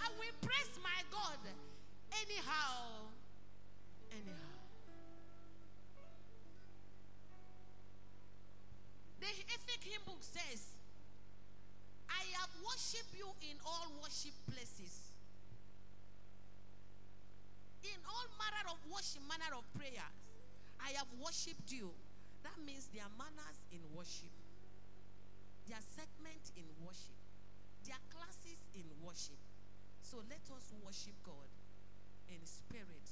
I will praise my God anyhow. Anyhow. The hymn book says, I have worshipped you in all worship places. In all manner of worship, manner of prayers, I have worshipped you. That means there are manners in worship. There are segments in worship. There are classes in worship. So let us worship God in spirit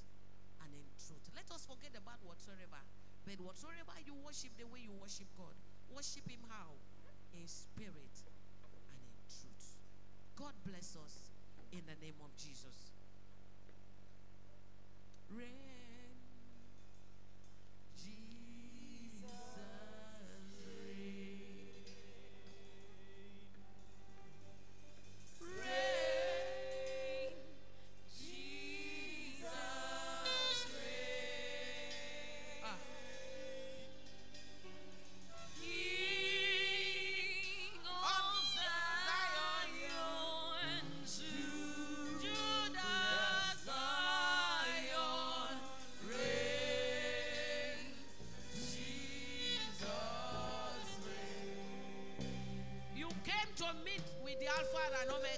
and in truth. Let us forget about whatsoever. But whatsoever you worship the way you worship God, worship Him how? In spirit and in truth. God bless us in the name of Jesus. Reign, Alpha and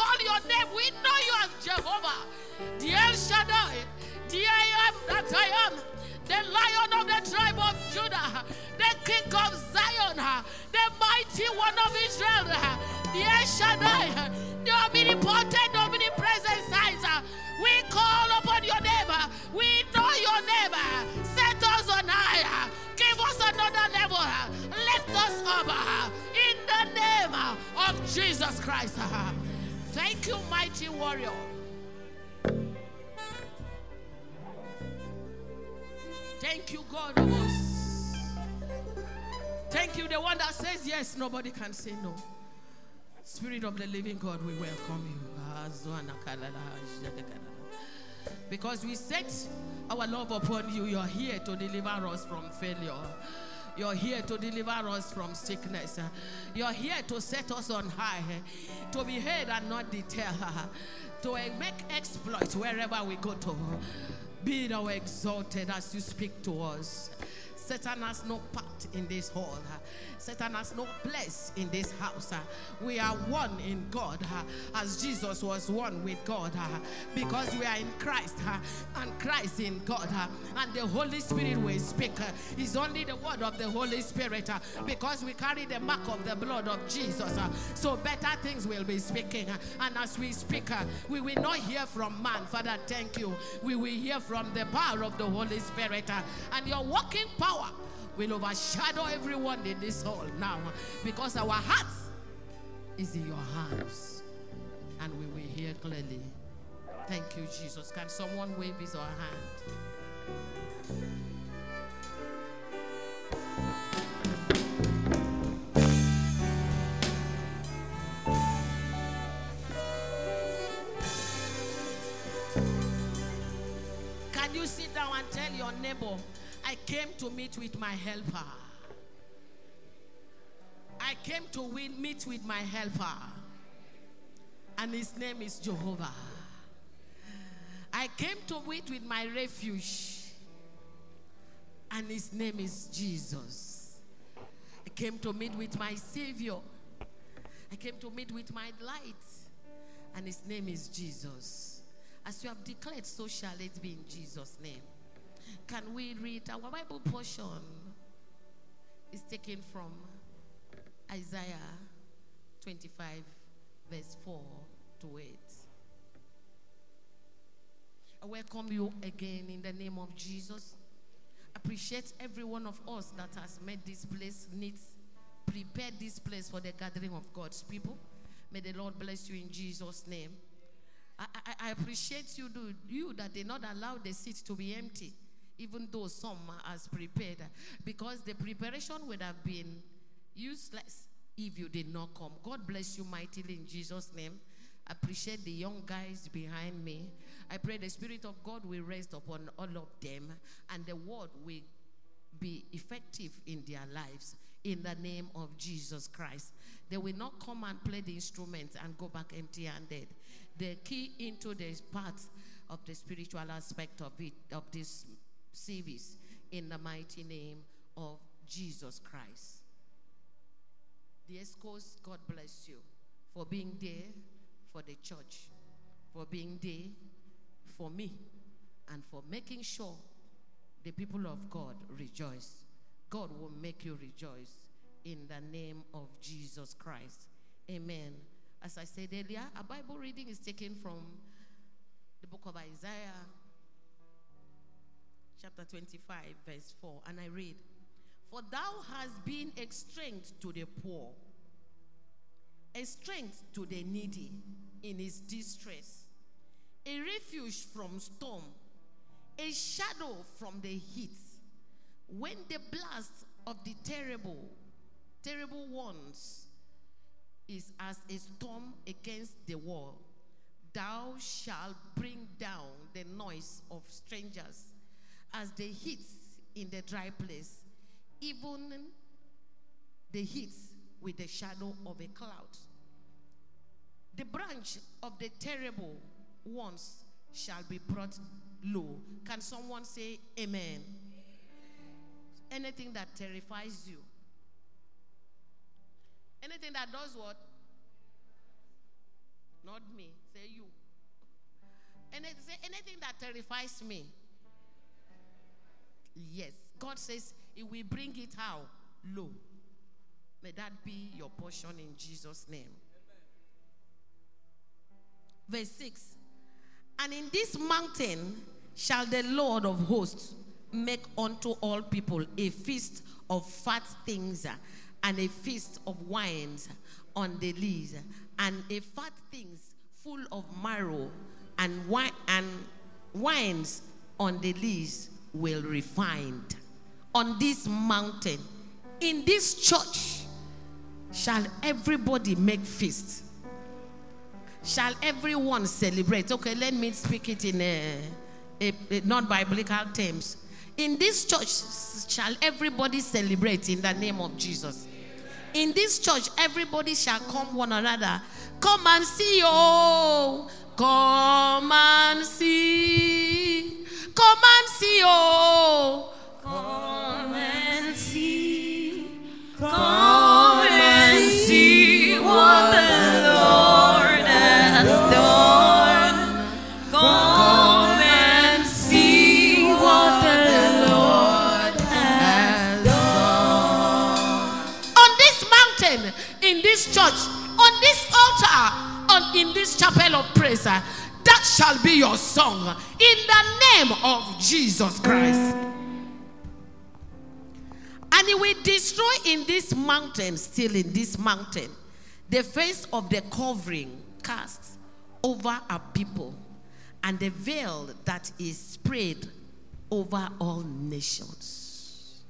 call your name, we know you as Jehovah, the El Shaddai, the I am that I am, the lion of the tribe of Judah, the king of Zion, the mighty one of Israel, the El Shaddai, the omnipotent, omnipresent signs. We call upon your name. We know your name. Set us on high. Give us another level. Lift us up in the name of Jesus Christ. Thank you, mighty warrior. Thank you, God of us. Thank you, the one that says yes, nobody can say no. Spirit of the living God, we welcome you. Because we set our love upon you, you're here to deliver us from failure. You're here to deliver us from sickness. You're here to set us on high, to be heard and not deter, to make exploits wherever we go to. Be thou exalted as you speak to us. Satan has no part in this hall. Satan has no place in this house. We are one in God as Jesus was one with God because we are in Christ and Christ in God and the Holy Spirit will speak. It's only the word of the Holy Spirit because we carry the mark of the blood of Jesus. So better things will be speaking. And as we speak, we will not hear from man. Father, thank you. We will hear from the power of the Holy Spirit and your working power will overshadow everyone in this hall now because our hearts is in your hands and we will hear clearly. Thank you, Jesus. Can someone wave his or her hand? Can you sit down and tell your neighbor, I came to meet with my helper? I came to win, meet with my helper, and his name is Jehovah. I came to meet with my refuge, and his name is Jesus. I came to meet with my Savior. I came to meet with my light, and his name is Jesus. As you have declared, so shall it be in Jesus' name. Can we read our Bible portion? Is taken from Isaiah 25, verse 4 to 8. I welcome you again in the name of Jesus. Appreciate every one of us that has made this place needs, prepared this place for the gathering of God's people. May the Lord bless you in Jesus' name. I, I, I appreciate you, do, you that did not allow the seat to be empty, even though some has prepared, because the preparation would have been useless if you did not come. God bless you mightily in Jesus' name. Appreciate the young guys behind me. I pray the Spirit of God will rest upon all of them and the word will be effective in their lives in the name of Jesus Christ. They will not come and play the instrument and go back empty handed. The key into the part of the spiritual aspect of it, of this service, in the mighty name of Jesus Christ. The escorts, God bless you for being there for the church, for being there for me, and for making sure the people of God rejoice. God will make you rejoice in the name of Jesus Christ. Amen. As I said earlier, a Bible reading is taken from the book of Isaiah, chapter 25, verse 4. And I read, For thou hast been a strength to the poor, a strength to the needy in his distress, a refuge from storm, a shadow from the heat. When the blast of the terrible, terrible ones is as a storm against the wall, thou shalt bring down the noise of strangers as the heat in the dry place, even the heat with the shadow of a cloud. The branch of the terrible ones shall be brought low. Can someone say amen? Anything that terrifies you. Anything that does what? Not me. Say you. Say anything that terrifies me. Yes. God says He will bring it how? Low. May that be your portion in Jesus' name. Verse 6 And in this mountain shall the Lord of hosts make unto all people a feast of fat things and a feast of wines on the lees and a fat things full of marrow and wine and wines on the lees will refined. On this mountain in this church shall everybody make feast. Shall everyone celebrate? Okay let me speak it in a, a, a non-biblical terms. In this church shall everybody celebrate in the name of jesus. In this church everybody shall come one another. Come and see oh come and see come and see oh Come and see. Come and see what the Lord has done. Come and see what the Lord has done. on this mountain, in this church, on this altar, on in this chapel of praise, that shall be your song in the name of Jesus Christ. And he will destroy in this mountain, still in this mountain, the face of the covering cast over our people and the veil that is spread over all nations.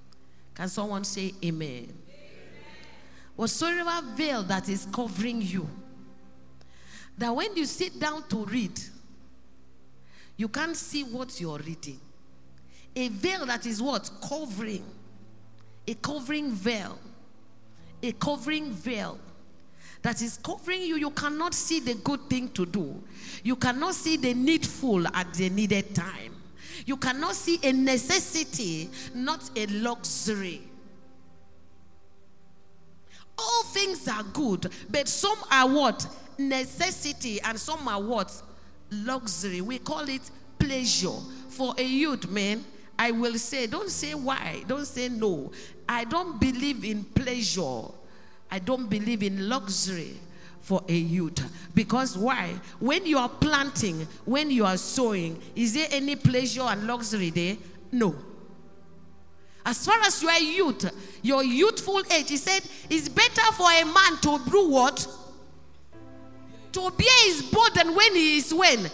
Can someone say amen? Whatsoever veil that is covering you, that when you sit down to read, you can't see what you're reading. A veil that is what? Covering. A covering veil. A covering veil that is covering you. You cannot see the good thing to do. You cannot see the needful at the needed time. You cannot see a necessity, not a luxury. All things are good, but some are what? Necessity, and some are what? Luxury. We call it pleasure. For a youth, man, I will say, don't say why, don't say no. I don't believe in pleasure, I don't believe in luxury for a youth. Because why? When you are planting, when you are sowing, is there any pleasure and luxury there? No. As far as you are youth, your youthful age, he said, it's better for a man to do what? To bear his burden when he is when?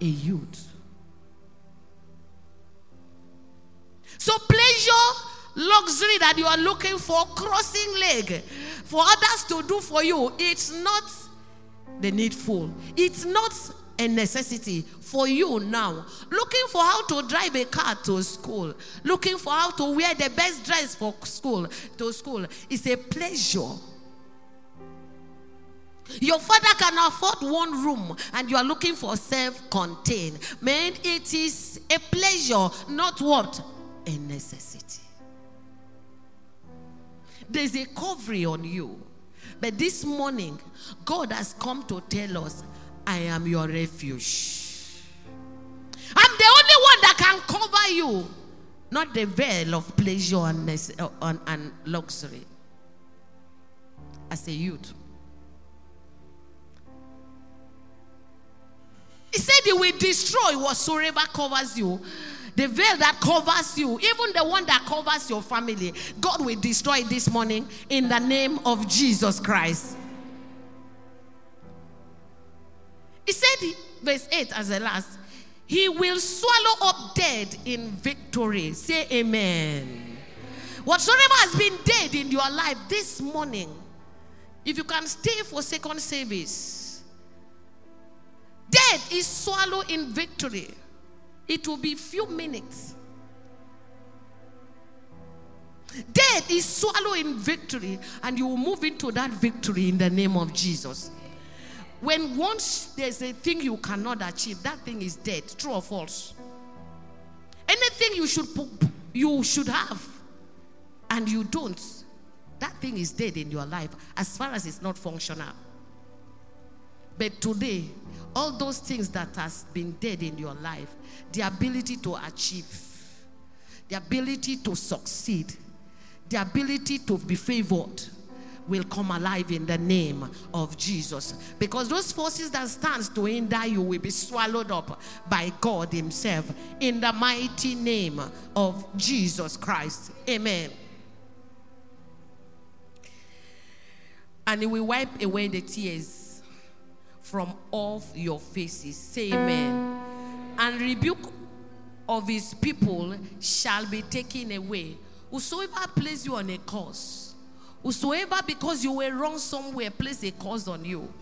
A youth. So pleasure, luxury that you are looking for, crossing leg, for others to do for you, it's not the needful. It's not a necessity for you now. Looking for how to drive a car to school, looking for how to wear the best dress for school to school is a pleasure. Your father can afford one room and you are looking for self contained. Man, it is a pleasure, not what? A necessity. There's a covering on you. But this morning, God has come to tell us, I am your refuge. I'm the only one that can cover you, not the veil of pleasure and, uh, luxury. As a youth, He said he will destroy whatsoever covers you. The veil that covers you, even the one that covers your family, God will destroy this morning in the name of Jesus Christ. He said, verse 8 as the last, He will swallow up dead in victory. Say amen. Whatsoever has been dead in your life this morning, if you can stay for second service, Death is swallowed in victory. It will be few minutes. Death is swallowed in victory, and you will move into that victory in the name of Jesus. When once there's a thing you cannot achieve, that thing is dead. True or false? Anything you should you should have, and you don't, that thing is dead in your life as far as it's not functional. But today, all those things that has been dead in your life, the ability to achieve, the ability to succeed, the ability to be favored will come alive in the name of Jesus. Because those forces that stands to hinder you will be swallowed up by God himself in the mighty name of Jesus Christ. Amen. And he will wipe away the tears from off your faces. Say amen. And rebuke of his people shall be taken away. Whosoever place you on a course, whosoever because you were wrong somewhere, place a curse on you.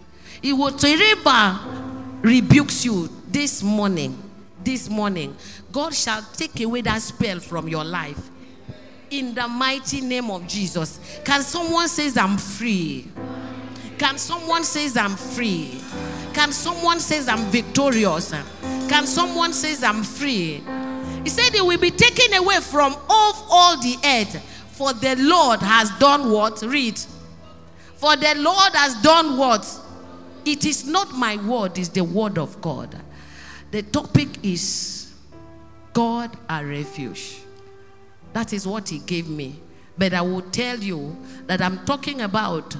He whatever rebukes you this morning, this morning, God shall take away that spell from your life. In the mighty name of Jesus. Can someone says I'm free? Can someone says I'm free? Can someone says I'm victorious? Can someone says I'm free? He said it will be taken away from off all the earth. For the Lord has done what? Read. For the Lord has done what? It is not my word, it's the word of God. The topic is God a refuge. That is what he gave me. But I will tell you that I'm talking about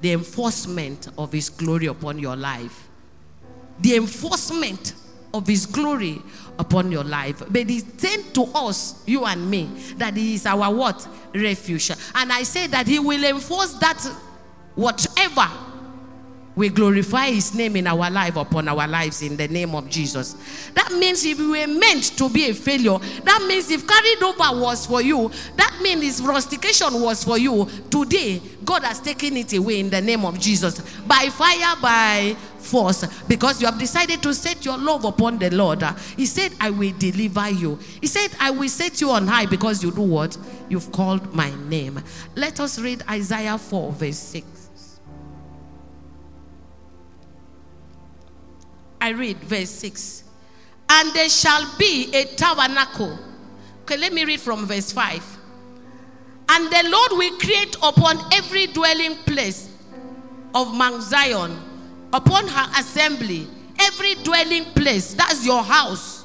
the enforcement of his glory upon your life. The enforcement of his glory upon your life. But he sent to us, you and me, that he is our what? Refuge. And I say that he will enforce that whatever we glorify his name in our life upon our lives in the name of Jesus. That means if we were meant to be a failure, that means if carried over was for you, that means if rustication was for you, today God has taken it away in the name of Jesus. By fire, by force, because you have decided to set your love upon the Lord. He said, I will deliver you. He said, I will set you on high because you do what? You've called my name. Let us read Isaiah 4, verse 6. I read verse 6. And there shall be a tabernacle. Okay, let me read from verse 5. And the Lord will create upon every dwelling place of Mount Zion, upon her assembly, every dwelling place, that's your house,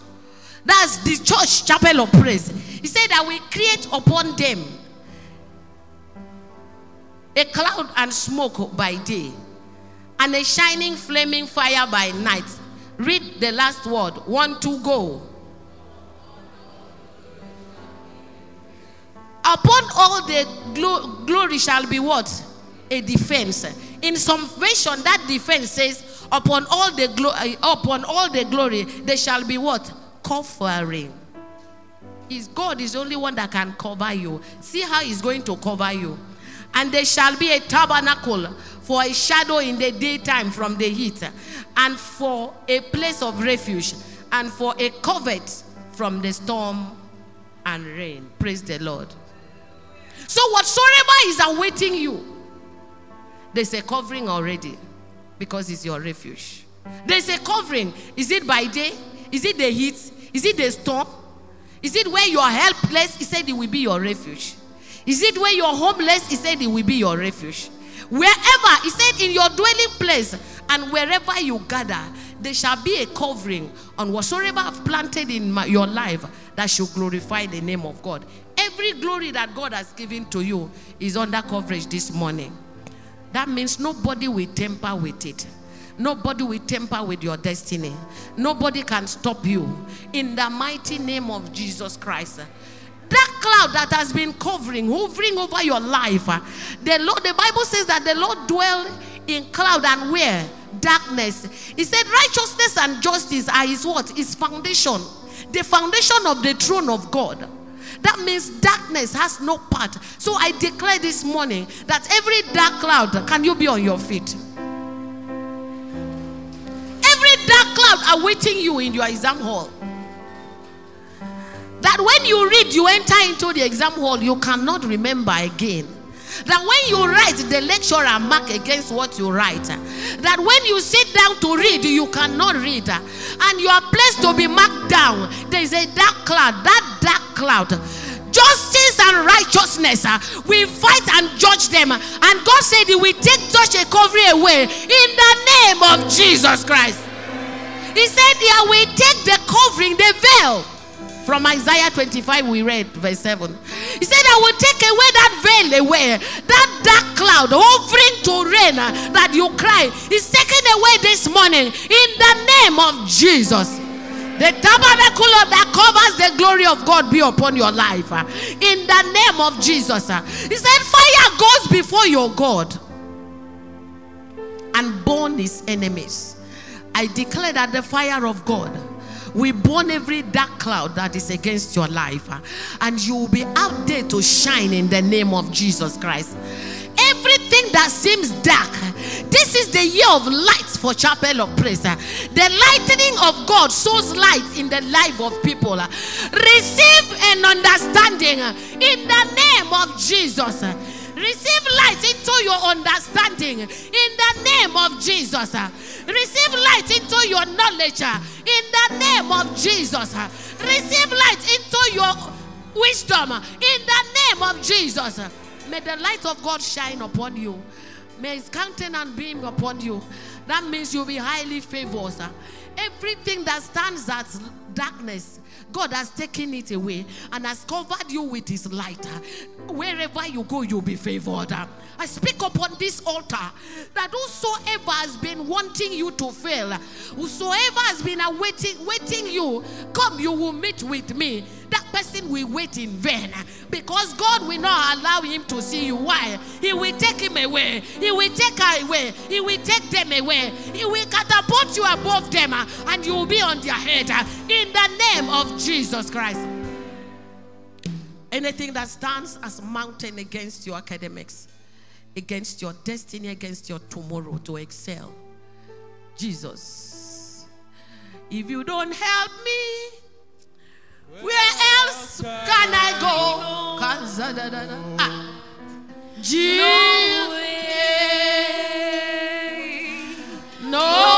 that's the church chapel of praise. He said, I will create upon them a cloud and smoke by day, and a shining flaming fire by night. Read the last word. One, two, go. Upon all the glo- glory shall be what? A defense. In some version, that defense says, upon all the glo- uh, upon all the glory, there shall be what? Covering. Is God is the only one that can cover you. See how He's going to cover you. And there shall be a tabernacle for a shadow in the daytime from the heat, and for a place of refuge, and for a covert from the storm and rain. Praise the Lord. So, whatsoever is awaiting you, there's a covering already because it's your refuge. There's a covering. Is it by day? Is it the heat? Is it the storm? Is it where you are helpless? He said it will be your refuge. Is it where you're homeless? He said it will be your refuge. Wherever, he said, in your dwelling place and wherever you gather, there shall be a covering on whatsoever I've planted in my, your life that should glorify the name of God. Every glory that God has given to you is under coverage this morning. That means nobody will tamper with it. Nobody will tamper with your destiny. Nobody can stop you. In the mighty name of Jesus Christ. That cloud that has been covering, hovering over your life. The Lord, the Bible says that the Lord dwell in cloud and where? Darkness. He said righteousness and justice are his what? His foundation. The foundation of the throne of God. That means darkness has no part. So I declare this morning that every dark cloud, can you be on your feet? Every dark cloud awaiting you in your exam hall. That when you read, you enter into the exam hall, you cannot remember again. That when you write, the lecturer mark against what you write. That when you sit down to read, you cannot read. And you are placed to be marked down. There is a dark cloud. That dark cloud justice and righteousness. uh, we fight and judge them. And God said He will take such a covering away in the name of Jesus Christ. He said, Yeah, we take the covering, the veil. From Isaiah 25, we read verse 7. He said, I will take away that veil away, that dark cloud hovering to rain that you cry. Is taken away this morning in the name of Jesus. The tabernacle that covers the glory of God be upon your life. In the name of Jesus. He said, Fire goes before your God and burn his enemies. I declare that the fire of God will burn every dark cloud that is against your life, uh, and you will be out there to shine in the name of Jesus Christ. Everything that seems dark, this is the year of light for Chapel of Praise. uh. The lightning of God sows light in the life of people. uh. Receive an understanding in the name of Jesus. Receive light into your understanding in the name of Jesus. Receive light into your knowledge in the name of Jesus. Receive light into your wisdom in the name of Jesus. May the light of God shine upon you. May his countenance beam upon you. That means you'll be highly favored. Everything that stands as darkness, God has taken it away and has covered you with his light. Wherever you go, you'll be favored. I speak upon this altar that whosoever has been wanting you to fail, whosoever has been awaiting, waiting you, come, you will meet with me. Person will wait in vain because God will not allow him to see you. Why? He will take him away. He will take her away. He will take them away. He will catapult you above them uh, and you will be on their head uh, in the name of Jesus Christ. Anything that stands as mountain against your academics, against your destiny, against your tomorrow to excel. Jesus. If you don't help me, where else can I go? Ah. Jesus. No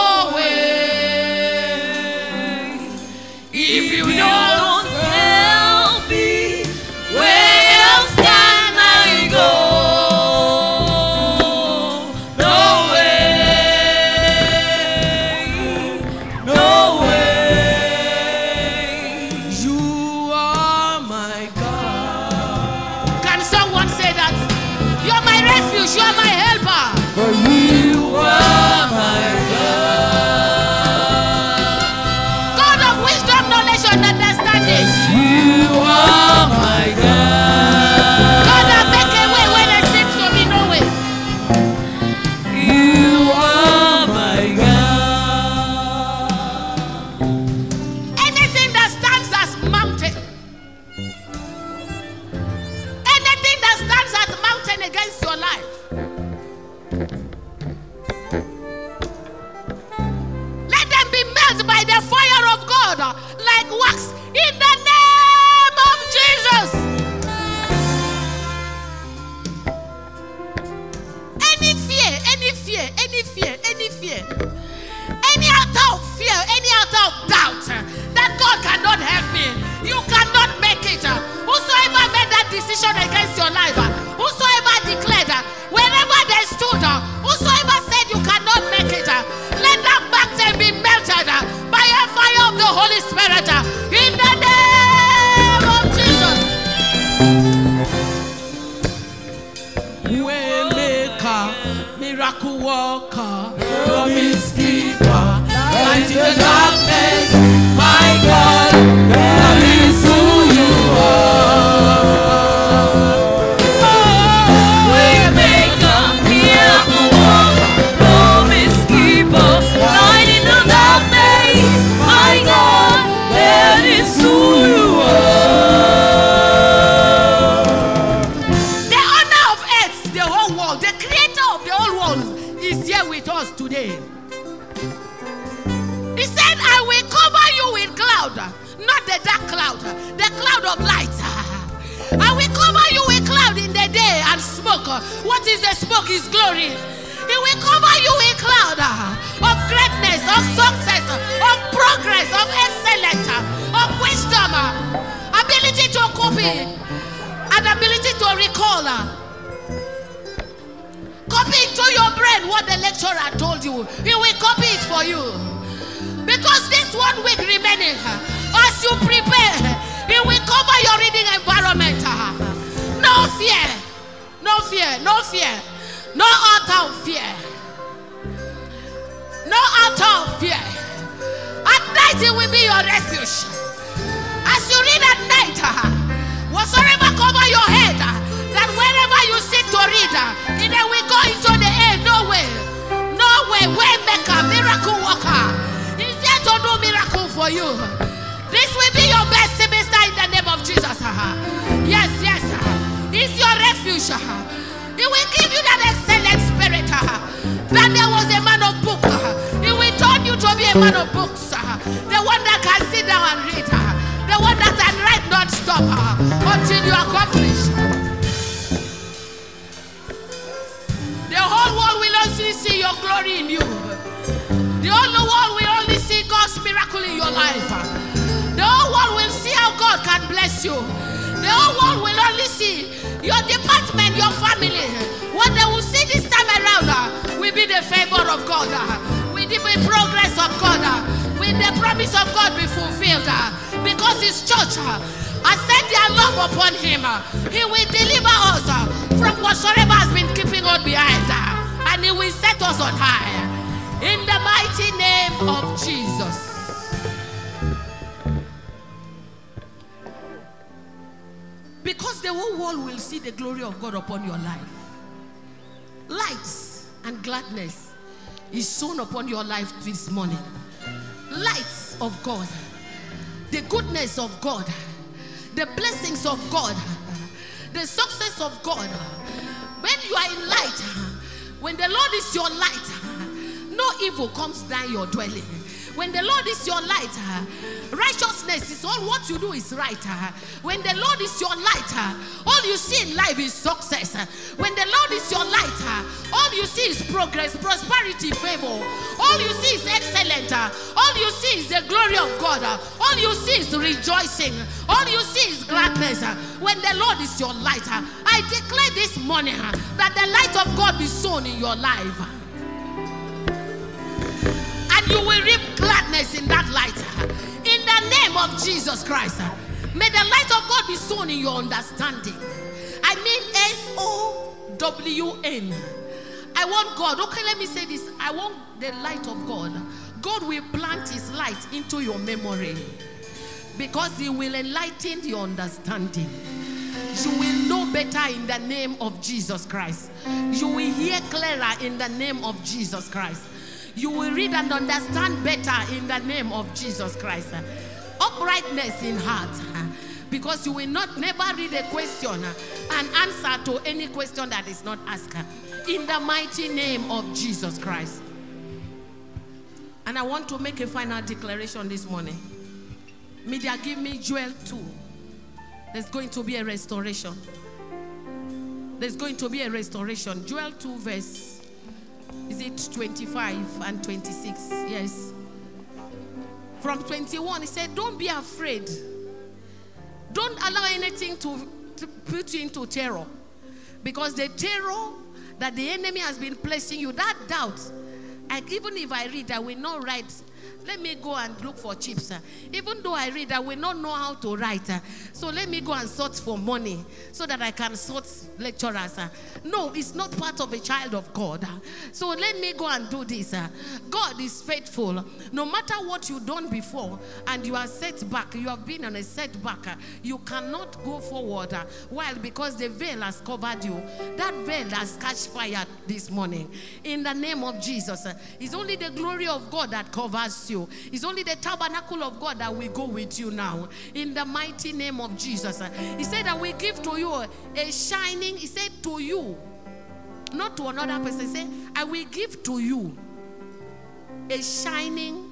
That there was a man of book. uh. He will turn you to be a man of books. uh, The one that can sit down and read. uh, The one that can write non-stop until you accomplish. The whole world will only see your glory in you. The whole world will only see God's miracle in your life. The whole world will see how God can bless you. The whole world will only see your department, your family. What they will see this will be the favor of God. Will the progress of God. Will the promise of God be fulfilled? Because His church has set their love upon Him. He will deliver us from whatsoever has been keeping us behind. And He will set us on high. In the mighty name of Jesus. Because the whole world will see the glory of God upon your life. Lights and gladness is shown upon your life this morning. Lights of God, the goodness of God, the blessings of God, the success of God. When you are in light, when the Lord is your light, no evil comes down your dwelling. When the Lord is your light, uh, righteousness is all what you do is right. Uh. When the Lord is your light, uh, all you see in life is success. When the Lord is your light, all you see is progress, prosperity, favor. All you see is excellent. All you see is the glory of God. All you see is rejoicing. All you see is gladness. When the Lord is your light, I declare this morning that the light of God be sown in your life will reap gladness in that light. In the name of Jesus Christ. May the light of God be sown in your understanding. I mean S O W N. I want God. Okay, let me say this. I want the light of God. God will plant his light into your memory because he will enlighten your understanding. You will know better in the name of Jesus Christ. You will hear clearer in the name of Jesus Christ. You will read and understand better in the name of Jesus Christ. Uprightness in heart. Because you will not never read a question and answer to any question that is not asked. In the mighty name of Jesus Christ. And I want to make a final declaration this morning. Media, give me Joel 2. There's going to be a restoration. There's going to be a restoration. Joel 2, verse, is it 25 and 26? Yes. From 21, he said, Don't be afraid. Don't allow anything to, to put you into terror. Because the terror that the enemy has been placing you, that doubt, and even if I read, I will not write. Let me go and look for chips. Even though I read, I will not know how to write. So let me go and sort for money so that I can sort lecturers. No, it's not part of a child of God. So let me go and do this. God is faithful. No matter what you've done before and you are set back, you have been on a setback, you cannot go forward. uh, Why? Because the veil has covered you. That veil has catch fire this morning. In the name of Jesus. uh, It's only the glory of God that covers you. It's only the tabernacle of God that will go with you now. In the mighty name of Jesus. He said that we give to you a shining, he said to you, not to another person. He said, I will give to you a shining,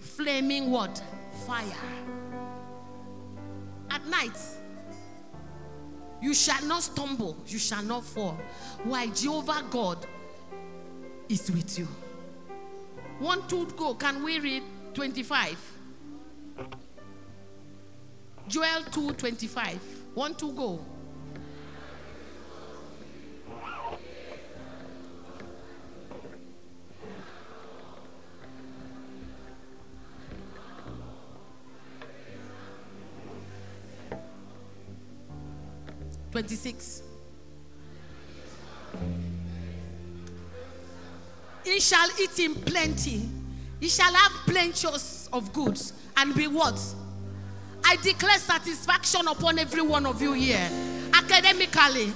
flaming what? Fire. At night, You shall not stumble, you shall not fall. Why? Jehovah God is with you. One, two, go. Can we read 25? Joel 2 25. One, two, go. Twenty-six. Shall eat in plenty. He shall have plenteous of goods and be what? I declare satisfaction upon every one of you here. Academically,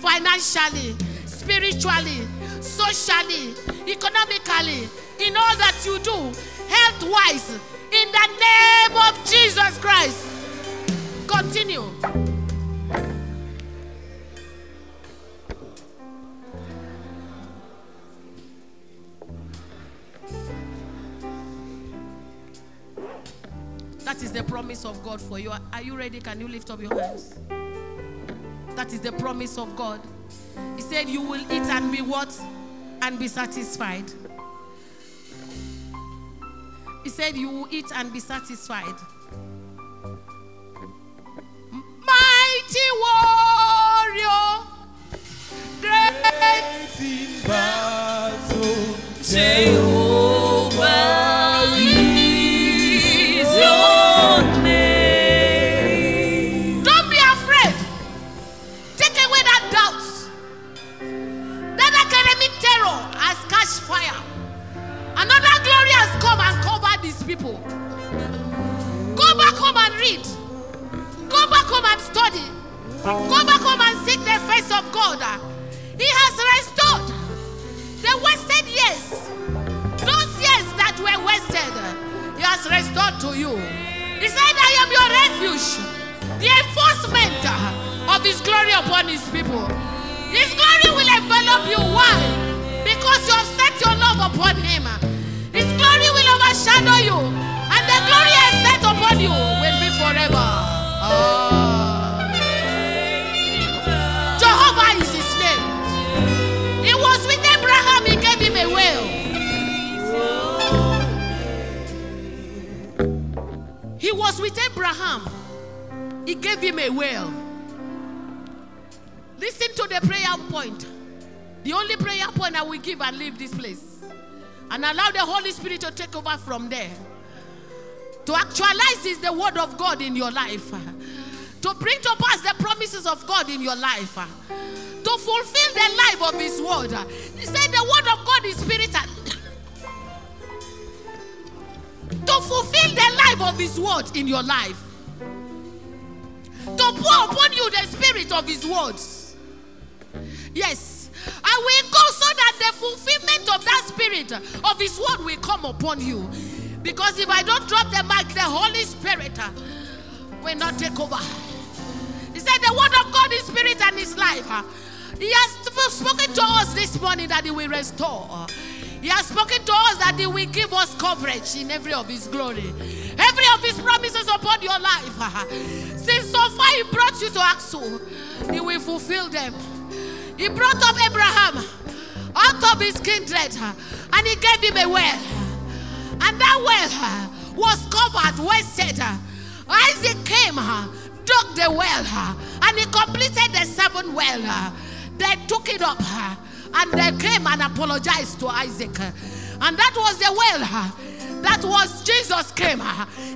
financially, spiritually, socially, economically, in all that you do, health wise, in the name of Jesus Christ. Continue. God for you. Are you ready? Can you lift up your hands? That is the promise of God. He said, You will eat and be what? And be satisfied. He said, You will eat and be satisfied. Academic has catch fire. Another glory has come and covered these people. Go back home and read. Go back home and study. Go back home and seek the face of God. He has restored the wasted years. Those years that were wasted, He has restored to you. He said, I am your refuge, the enforcement of His glory upon His people. His glory will envelop you. Why? Because you have set your love upon Him. His glory will overshadow you, and the glory I set upon you will be forever. Ah. Jehovah is His name. He was with Abraham, He gave him a well. He was with Abraham. He gave him a well. Listen to the prayer point. The only prayer point I will give and leave this place. And allow the Holy Spirit to take over from there. To actualize is the word of God in your life. To bring to pass the promises of God in your life. To fulfill the life of His word. He said the word of God is spirit and to fulfill the life of His word in your life. To pour upon you the spirit of His words. Yes. Will go so that the fulfillment of that spirit of His word will come upon you. Because if I don't drop the mic, the Holy Spirit uh, will not take over. He said, The word of God is spirit and is life. He has spoken to us this morning that He will restore. He has spoken to us that He will give us coverage in every of His glory, every of His promises upon your life. Since so far He brought you to AKSU, He will fulfill them. He brought up Abraham out of his kindred and He gave him a well. And that well was covered, wasted. Isaac came, dug the well, and he completed the seven well. They took it up and they came and apologized to Isaac. And that was the well. That was Jesus came.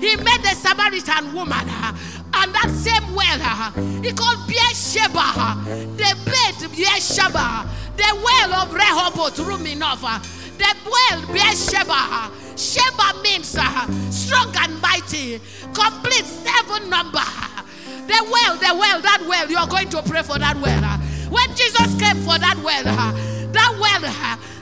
He met the Samaritan woman. And that same well, he called Beersheba. The bed Beersheba. The well of Rehoboth, Ruminov. uh, The well Beersheba. Sheba means uh, strong and mighty. Complete seven number. The well, the well, that well. You are going to pray for that well. uh. When Jesus came for that well, uh, that well,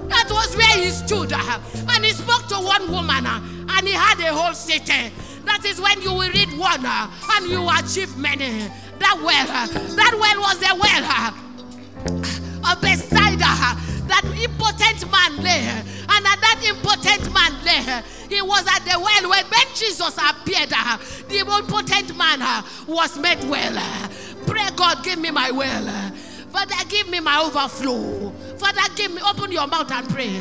that was where he stood. And he spoke to one woman, and he had a whole city. That is when you will read one uh, and you achieve many. That well, uh, that well was the well. uh, of Bethsaida, that impotent man lay, and at that impotent man lay, he was at the well when, when Jesus appeared. uh, The impotent man uh, was made well. Pray God, give me my well. Father, give me my overflow. Father, give me, open your mouth and pray.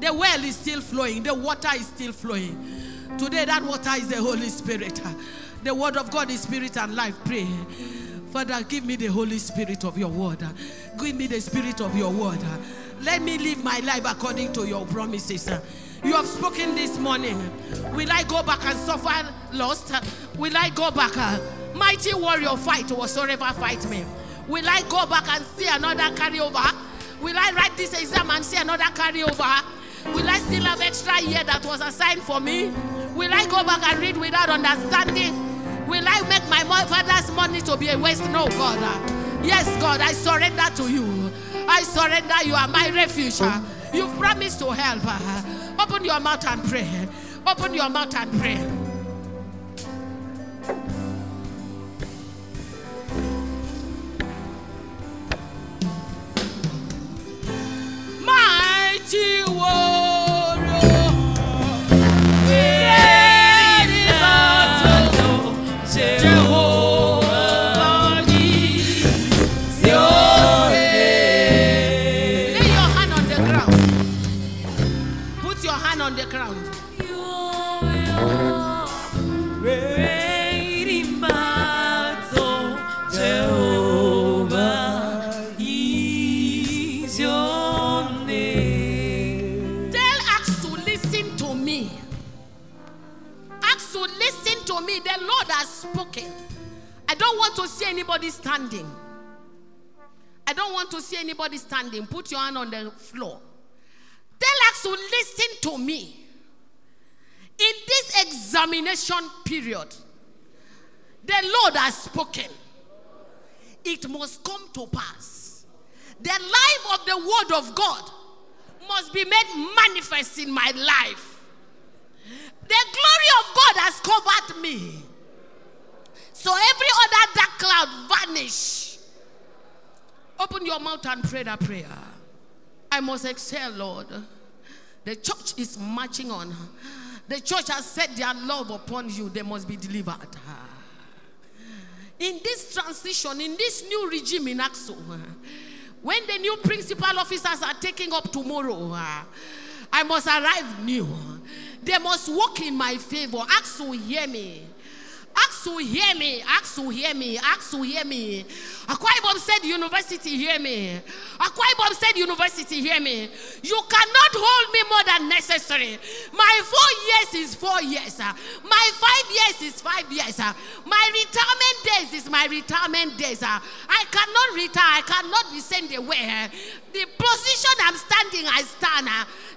The well is still flowing, the water is still flowing. Today, that water is the Holy Spirit. The word of God is spirit and life. Pray. Father, give me the Holy Spirit of your word. Give me the spirit of your word. Let me live my life according to your promises. You have spoken this morning. Will I go back and suffer loss? Will I go back? Mighty warrior fight whatsoever fight me. Will I go back and see another carryover? Will I write this exam and see another carryover? Will I still have extra year that was assigned for me? Will I go back and read without understanding? Will I make my father's money to be a waste? No, God. Yes, God, I surrender to you. I surrender. You are my refuge. You've promised to help. Open your mouth and pray. Open your mouth and pray. To see anybody standing. I don't want to see anybody standing. Put your hand on the floor. Tell AKSU to listen to me. In this examination period, the Lord has spoken. It must come to pass. The life of the Word of God must be made manifest in my life. The glory of God has covered me. So every other dark cloud vanish. Open your mouth and pray that prayer. I must excel, Lord. The church is marching on. The church has set their love upon you. They must be delivered. In this transition, in this new regime in AKSU, when the new principal officers are taking up tomorrow, I must arrive new. They must work in my favor. AKSU, hear me. AKSU, hear me. AKSU, hear me. AKSU, hear me. Akwa Ibom State University, hear me. Akwa Ibom State University, hear me. You cannot hold me more than necessary. My four years is four years. My five years is five years. My retirement days is my retirement days. I cannot retire. I cannot be sent away. The position I'm standing, I stand.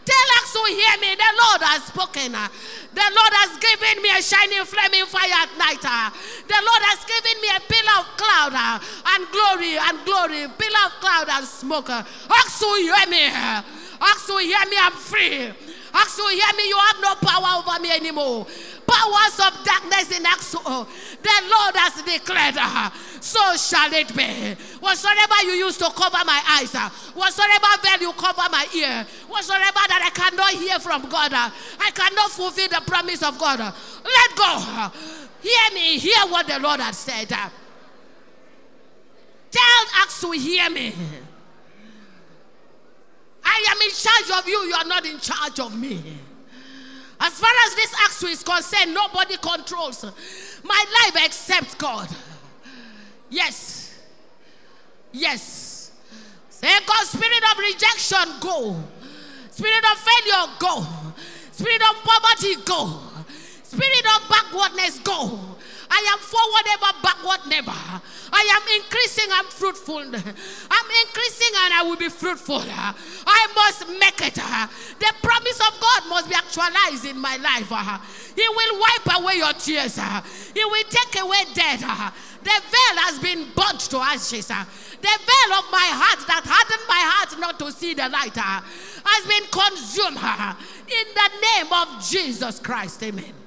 Tell us who hear me. The Lord has spoken. The Lord has given me a shining flaming fire at night. The Lord has given me a pillar of cloud and glory and glory, pillar of cloud and smoke. AKSU hear me. AKSU hear me. I'm free. AKSU hear me. You have no power over me anymore. Powers of darkness in AKSU. The Lord has declared, ah, so shall it be. Whatsoever you use to cover my eyes, ah, whatsoever veil you cover my ear, whatsoever that I cannot hear from God, ah, I cannot fulfill the promise of God. Let go. Hear me. Hear what the Lord has said. Tell to hear me. I am in charge of you, you are not in charge of me. As far as this act is concerned, nobody controls my life except God. Yes. Yes. Say, God, spirit of rejection, go. Spirit of failure, go. Spirit of poverty, go. Spirit of backwardness, go. I am forward ever, backward never. I am increasing, I'm fruitful. I'm increasing and I will be fruitful. I must make it. The promise of God must be actualized in my life. He will wipe away your tears. He will take away death. The veil has been burnt to ashes. The veil of my heart that hardened my heart not to see the light has been consumed in the name of Jesus Christ. Amen.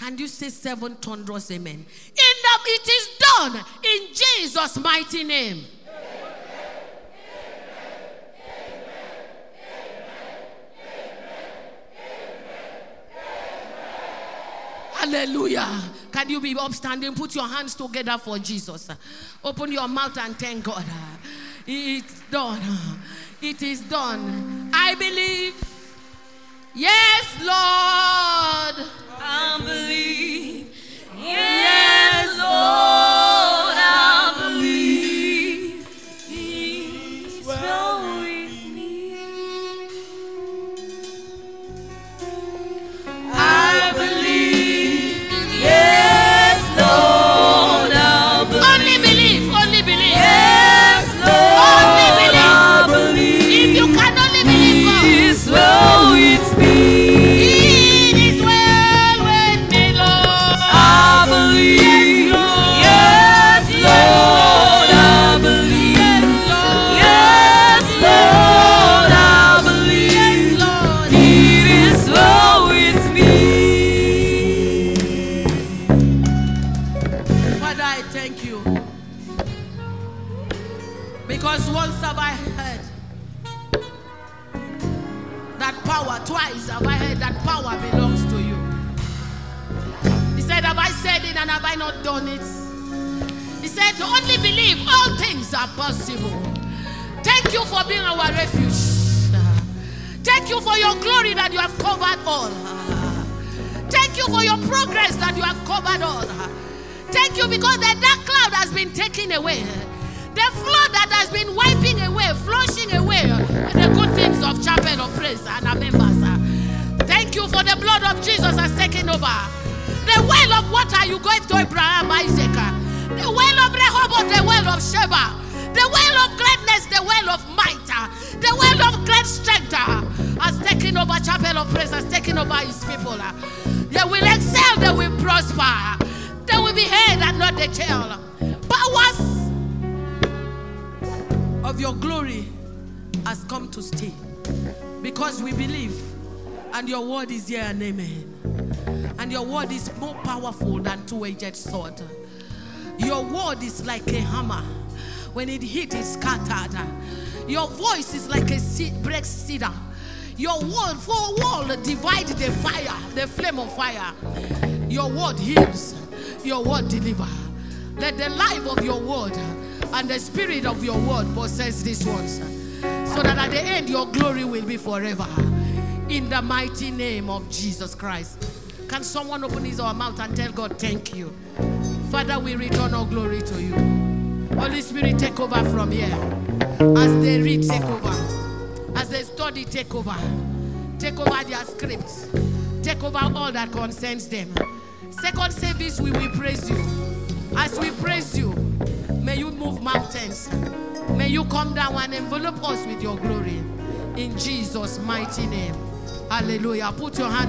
Can you say seven thunderous amen? In the, it is done in Jesus' mighty name. Hallelujah. Can you be upstanding? Put your hands together for Jesus. Open your mouth and thank God. It's done. It is done. I believe. Yes, Lord. I believe. Yes, Lord, are possible. Thank you for being our refuge. Thank you for your glory that you have covered all. Thank you for your progress that you have covered all. Thank you because the dark cloud has been taken away. The flood that has been wiping away, flushing away the good things of Chapel of Praise and our members. Thank you for the blood of Jesus has taken over. The well of water you gave to Abraham, Isaac. The well of Rehoboth, the well of Sheba. The well of greatness, the well of might. Uh, the well of great strength uh, has taken over Chapel of Praise, has taken over his people. Uh. They will excel, they will prosper. They will be heard and not the tail. Powers of your glory has come to stay because we believe and your word is here and amen and your word is more powerful than two-edged sword your word is like a hammer when it hit it scattered. Your voice is like a seed breaks cedar. Your word for wall divide the fire the flame of fire. Your word heals your word deliver. Let the life of your word and the spirit of your word possess these ones so that at the end your glory will be forever. In the mighty name of jesus christ. Can someone open his or mouth and tell god thank you. Father we return all glory to you holy spirit take over from here. As they read take over. As they study take over. Take over their scripts. Take over all that concerns them. Second service we will praise you. As we praise you may you move mountains. May you come down and envelop us with your glory. In jesus mighty name. Hallelujah. Put your hands